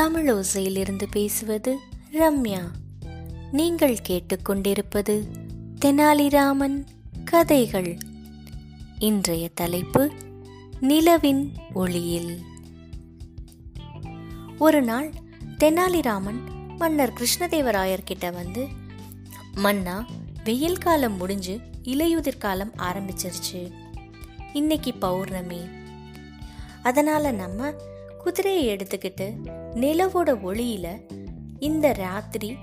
தமிழோசையிலிருந்து பேசுவது ரம்யா. நீங்கள் கேட்டுக்கொண்டிருப்பது தெனாலிராமன் கதைகள். இன்றைய தலைப்பு நிலவின் ஒளியில். ஒரு நாள் தெனாலிராமன் மன்னர் கிருஷ்ணதேவராயர்கிட்ட வந்து மன்னா வெயில் காலம் முடிஞ்சு இலையுதிர் காலம் ஆரம்பிச்சிருச்சு. இன்னைக்கு பௌர்ணமி. அதனால நம்ம குதிரையை எடுத்துக்கிட்டு நிலவோட ஒளியில இந்த ராத்திரி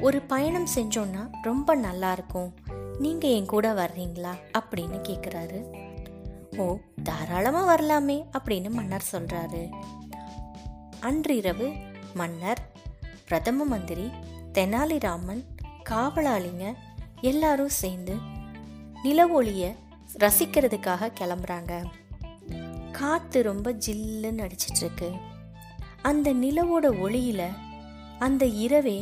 ஒரு பயணம் செஞ்சோன்னா ரொம்ப நல்லா இருக்கும். நீங்க என் கூட வர்றீங்களா? அப்படின்னு கேக்குறாரு. ஓ தாராளமா வரலாமே அப்படின்னு மன்னர் சொல்றாரு. அன்றிரவு மன்னர் பிரதம மந்திரி தெனாலிராமன் காவலாளிங்க எல்லாரும் சேர்ந்து நிலவொளிய ரசிக்கிறதுக்காக கிளம்புறாங்க. காற்று ரொம்ப ஜில்லுன்னு அடிச்சிட்ருக்கு. அந்த நிலவோட ஒளியில் அந்த இரவே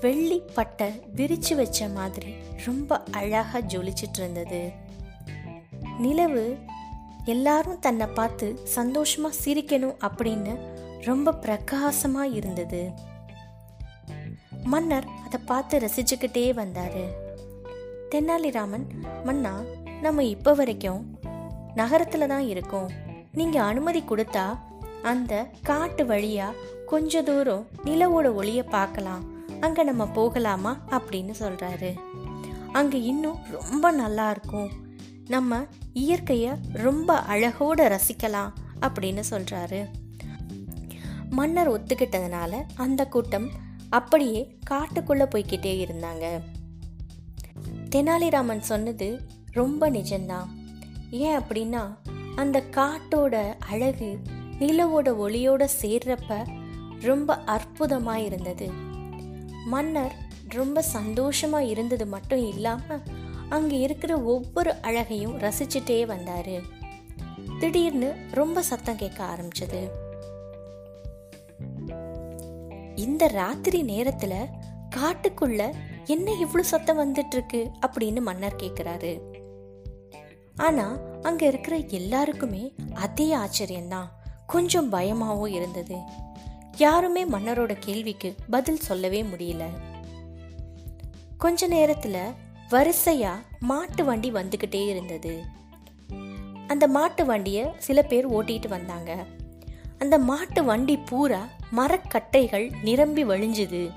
வெள்ளி பட்டை விரிச்சு வச்ச மாதிரி ரொம்ப அழகாக ஜொலிச்சிட்டு இருந்தது நிலவு எல்லாரும் தன்னை பார்த்து சந்தோஷமா சிரிக்கணும் அப்படின்னு ரொம்ப பிரகாசமா இருந்தது. மன்னர் அதை பார்த்து ரசிச்சுக்கிட்டே வந்தாரு. தென்னாலிராமன் மன்னா நம்ம இப்போ வரைக்கும் நகரத்தில் தான் இருக்கும். நீங்கள் அனுமதி கொடுத்தா அந்த காட்டு வழியாக கொஞ்ச தூரம் நிலவோட ஒளியை பார்க்கலாம். அங்கே நம்ம போகலாமா அப்படின்னு சொல்கிறாரு அங்கே இன்னும் ரொம்ப நல்லா இருக்கும். நம்ம இயற்கையை ரொம்ப அழகோடு ரசிக்கலாம் அப்படின்னு சொல்கிறாரு மன்னர் ஒத்துக்கிட்டதுனால அந்த கூட்டம் அப்படியே காட்டுக்குள்ளே போய்கிட்டே இருந்தாங்க. தெனாலிராமன் சொன்னது ரொம்ப நிஜம்தான். ஏன் அப்படின்னா அந்த காட்டோட அழகு நிலவோட ஒளியோட சேர்றப்ப ரொம்ப அற்புதமாக இருந்தது. மன்னர் ரொம்ப சந்தோஷமாக இருந்தது மட்டும் இல்லாமல் அங்கே இருக்கிற ஒவ்வொரு அழகையும் ரசிச்சுட்டே வந்தார். திடீர்னு ரொம்ப சத்தம் கேட்க ஆரம்பிச்சது. இந்த ராத்திரி நேரத்துல காட்டுக்குள்ள என்ன இவ்வளவு சத்தம் வந்துட்டு இருக்கு அப்படின்னு மன்னர் கேக்குறாரு. ஆனால் அங்கே இருக்கிற எல்லாருக்குமே அதே ஆச்சரியம்தான். கொஞ்சம் பயமாகவும் இருந்தது. யாருமே மன்னரோட கேள்விக்கு பதில் சொல்லவே முடியல. கொஞ்ச நேரத்தில் வரிசையா மாட்டு வண்டி வந்துக்கிட்டே இருந்தது. அந்த மாட்டு வண்டியை சில பேர் ஓட்டிட்டு வந்தாங்க. அந்த மாட்டு வண்டி பூரா மரக்கட்டைகள் நிரம்பி வழிஞ்சுது.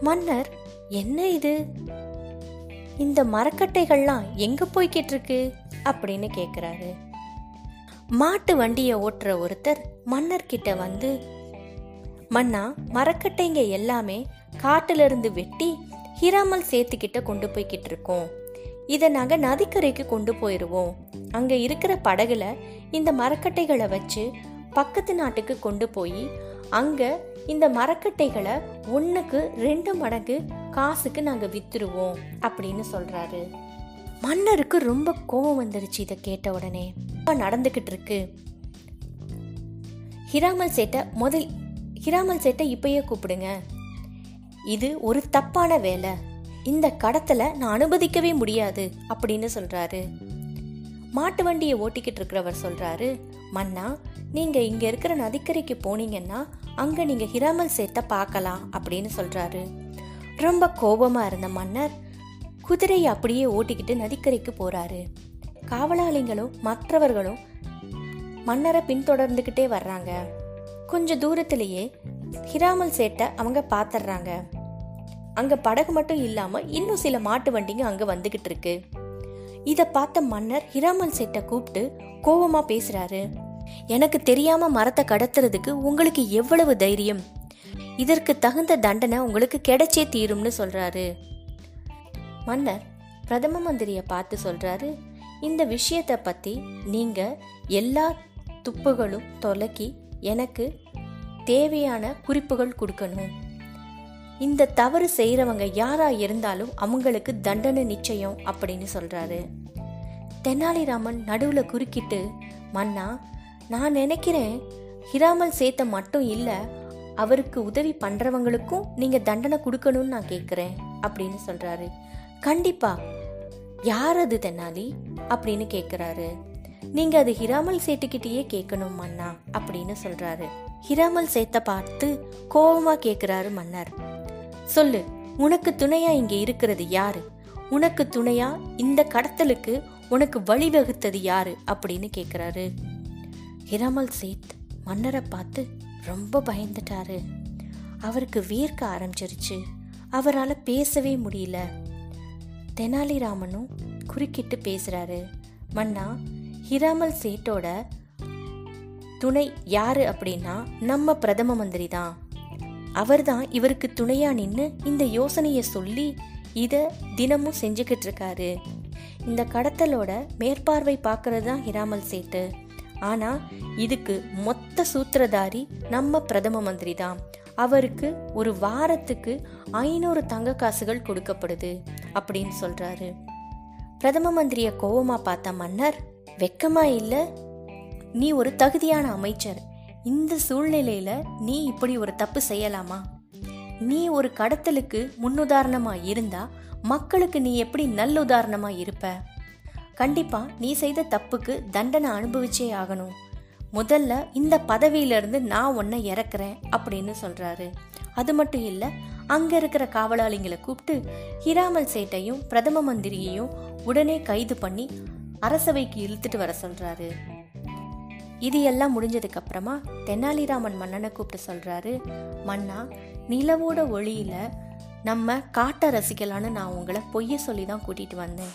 மன்னர் என்ன இது? இந்த மரக்கட்டைகள்லாம் எங்க போய்கிட்டு இருக்கு அப்படின்னு கேக்குறாரு. மாட்டு வண்டியை ஓட்டுற ஒருத்தர் மன்னர் கிட்ட வந்து மன்னா மரக்கட்டைங்க எல்லாமே காட்டிலிருந்து வெட்டி ஹிராமல் சேத்துக்கிட்ட கொண்டு போய்கிட்டு இருக்கோம் இதை நாங்கள் நதிக்கரைக்கு கொண்டு போயிடுவோம் அங்கே இருக்கிற படகுல இந்த மரக்கட்டைகளை வச்சு பக்கத்து நாட்டுக்கு கொண்டு போய் அங்க இந்த மரக்கட்டைகளை ஒன்றுக்கு ரெண்டு மடங்கு காசுக்கு நாங்க வித்துருவோம் அப்படின்னு சொல்றாரு. மன்னருக்கு ரொம்ப கோபம் வந்துருச்சு இதை கேட்ட உடனே. இப்ப நடந்துகிட்டு இருக்கு. ஹிராமல் சேட்டை முதல் ஹிராமல் சேட்டை இப்பயே கூப்பிடுங்க. இது ஒரு தப்பான வேலை. இந்த கடத்தல நான் அனுமதிக்கவே முடியாது அப்படின்னு சொல்றாரு. மாட்டு வண்டியை ஓட்டிக்கிட்டு இருக்கிறவர் சொல்றாரு மன்னா நீங்கள் இங்கே இருக்கிற நதிக்கரைக்கு போனீங்கன்னா அங்கே நீங்கள் ஹிராமல் சேட்டை பார்க்கலாம் அப்படின்னு சொல்கிறாரு ரொம்ப கோபமாக இருந்த மன்னர் குதிரையை அப்படியே ஓட்டிக்கிட்டு நதிக்கரைக்கு போகிறாரு காவலாளிகளும் மற்றவர்களும் மன்னரை பின்தொடர்ந்துக்கிட்டே வர்றாங்க. கொஞ்சம் தூரத்திலேயே ஹிராமல் சேட்டை அவங்க பார்த்துடுறாங்க அங்கே படகு மட்டும் இல்லாமல் இன்னும் சில மாட்டு வண்டிங்க அங்கே வந்துக்கிட்டு இருக்கு. இதை பார்த்த மன்னர் ஹிராமல் சேட்டை கூப்பிட்டு கோபமாக பேசுகிறாரு எனக்கு தெரியாம மரத்தை கடத்துறதுக்கு உங்களுக்கு எவ்வளவு தைரியம்? இதற்கு தகுந்த தண்டனை உங்களுக்கு கிடைச்சே தீரும்னு சொல்றாரு. மன்னர் பிரதம மந்திரிய பார்த்து சொல்றாரு இந்த விஷயத்தை பத்தி நீங்க எல்லா துப்புகளும் தொலக்கி எனக்கு தேவையான குறிப்புகள் கொடுக்கணும். இந்த தவறு செய்கிறவங்க யாரா இருந்தாலும் அவங்களுக்கு தண்டனை நிச்சயம் அப்படின்னு சொல்றாரு. தெனாலிராமன் நடுவுல குறுக்கிட்டு மன்னா நான் நினைக்கிறேன் ஹிராமல் சேத்த மட்டும் இல்லை அவருக்கு உதவி பண்றவங்களுக்கும் நீங்க தண்டனை கொடுக்கணும்னு நான் கேட்குறேன் அப்படின்னு சொல்றாரு. கண்டிப்பா. யார் அது தென்னாலி? அப்படின்னு கேட்குறாரு நீங்க அது ஹிராமல் சேட்டுக்கிட்டேயே கேட்கணும் மன்னா அப்படின்னு சொல்றாரு. ஹிராமல் சேத்த பார்த்து கோபமா கேட்குறாரு மன்னர். சொல்லு உனக்கு துணையா இங்க இருக்கிறது யாரு? உனக்கு துணையா இந்த கடத்தலுக்கு உனக்கு வழிவகுத்தது யாரு? அப்படின்னு கேக்குறாரு. ஹிராமல் சேத் மன்னரை பார்த்து ரொம்ப பயந்துட்டாரு. அவருக்கு வேர்க்க ஆரம்பிச்சிருச்சு. அவரால் பேசவே முடியல. தெனாலிராமனும் குறுக்கிட்டு பேசுறாரு. மன்னா ஹிராமல் சேட்டோட துணை யாரு அப்படின்னா நம்ம பிரதம மந்திரி தான். அவர் தான் இவருக்கு துணையா நின்று இந்த யோசனையை சொல்லி இதை தினமும் செஞ்சுக்கிட்டு இருக்காரு. இந்த கடத்தலோட மேற்பார்வை பார்க்கறது தான் ஹிராமல் சேட்டு ஆனா இதுக்கு மொத்த சூத்திரதாரி நம்ம பிரதம மந்திரி தான் அவருக்கு ஒரு வாரத்துக்கு ஐநூறு தங்க காசுகள் கொடுக்கப்படுது அப்படின்னு சொல்றாரு. பிரதம மந்திரிய கோவமா பார்த்த மன்னர் வெக்கமா இல்ல நீ ஒரு தகுதியான அமைச்சர் இந்த சூழ்நிலையில நீ இப்படி ஒரு தப்பு செய்யலாமா? நீ ஒரு கடத்தலுக்கு முன்னுதாரணமா இருந்தா மக்களுக்கு நீ எப்படி நல்லுதாரணமா இருப்ப? கண்டிப்பா நீ செய்த தப்புக்கு தண்டனை அனுபவிச்சே ஆகணும். முதல்ல இந்த பதவியிலிருந்து நான் உன்னை இறக்குறேன் அப்படின்னு சொல்றாரு. அது மட்டும் இல்ல அங்க இருக்கிற காவலாளிங்களை கூப்பிட்டு ஹிராமல் சேட்டையும் பிரதம மந்திரியையும் உடனே கைது பண்ணி அரசவைக்கு இழுத்துட்டு வர சொல்றாரு. இது எல்லாம் முடிஞ்சதுக்கு அப்புறமா தெனாலிராமன் மன்னனை கூப்பிட்டு சொல்றாரு மன்னா நிலவோட ஒளியில நம்ம காட்டை ரசிக்கலான்னு நான் உங்களை பொய்ய சொல்லி தான் கூட்டிட்டு வந்தேன்.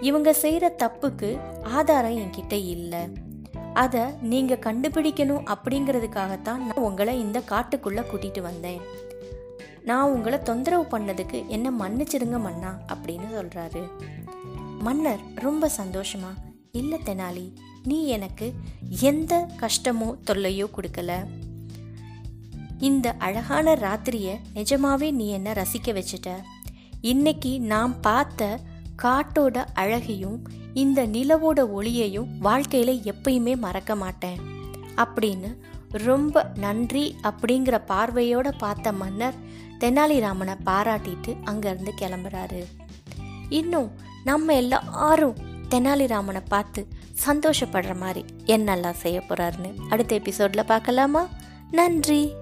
இவங்க செய்கிற தப்புக்கு ஆதாரம் என்கிட்ட இல்லை. அதை நீங்கள் கண்டுபிடிக்கணும் அப்படிங்கிறதுக்காகத்தான் நான் உங்களை இந்த காட்டுக்குள்ளே கூட்டிகிட்டு வந்தேன். நான் உங்களை தொந்தரவு பண்ணதுக்கு என்ன மன்னிச்சிடுங்க மன்னா அப்படின்னு சொல்கிறாரு மன்னர் ரொம்ப சந்தோஷமா இல்லை தெனாலி நீ எனக்கு எந்த கஷ்டமோ தொல்லையோ கொடுக்கல. இந்த அழகான ராத்திரியை நிஜமாவே நீ என்ன ரசிக்க வச்சுட்ட? இன்னைக்கு நான் பார்த்த காட்டோட அழகையும் இந்த நிலவோட ஒளியையும் வாழ்க்கையில எப்பயுமே மறக்க மாட்டேன். அப்படின்னு ரொம்ப நன்றி அப்படிங்கிற பார்வையோட பார்த்த மன்னர் தெனாலிராமனை பாராட்டிட்டு அங்கேருந்து கிளம்புறாரு. இன்னும் நம்ம எல்லாரும் தெனாலிராமனை பார்த்து சந்தோஷப்படுற மாதிரி என்னெல்லாம் செய்ய போறாருன்னு அடுத்த எபிசோட்ல பார்க்கலாமா? நன்றி!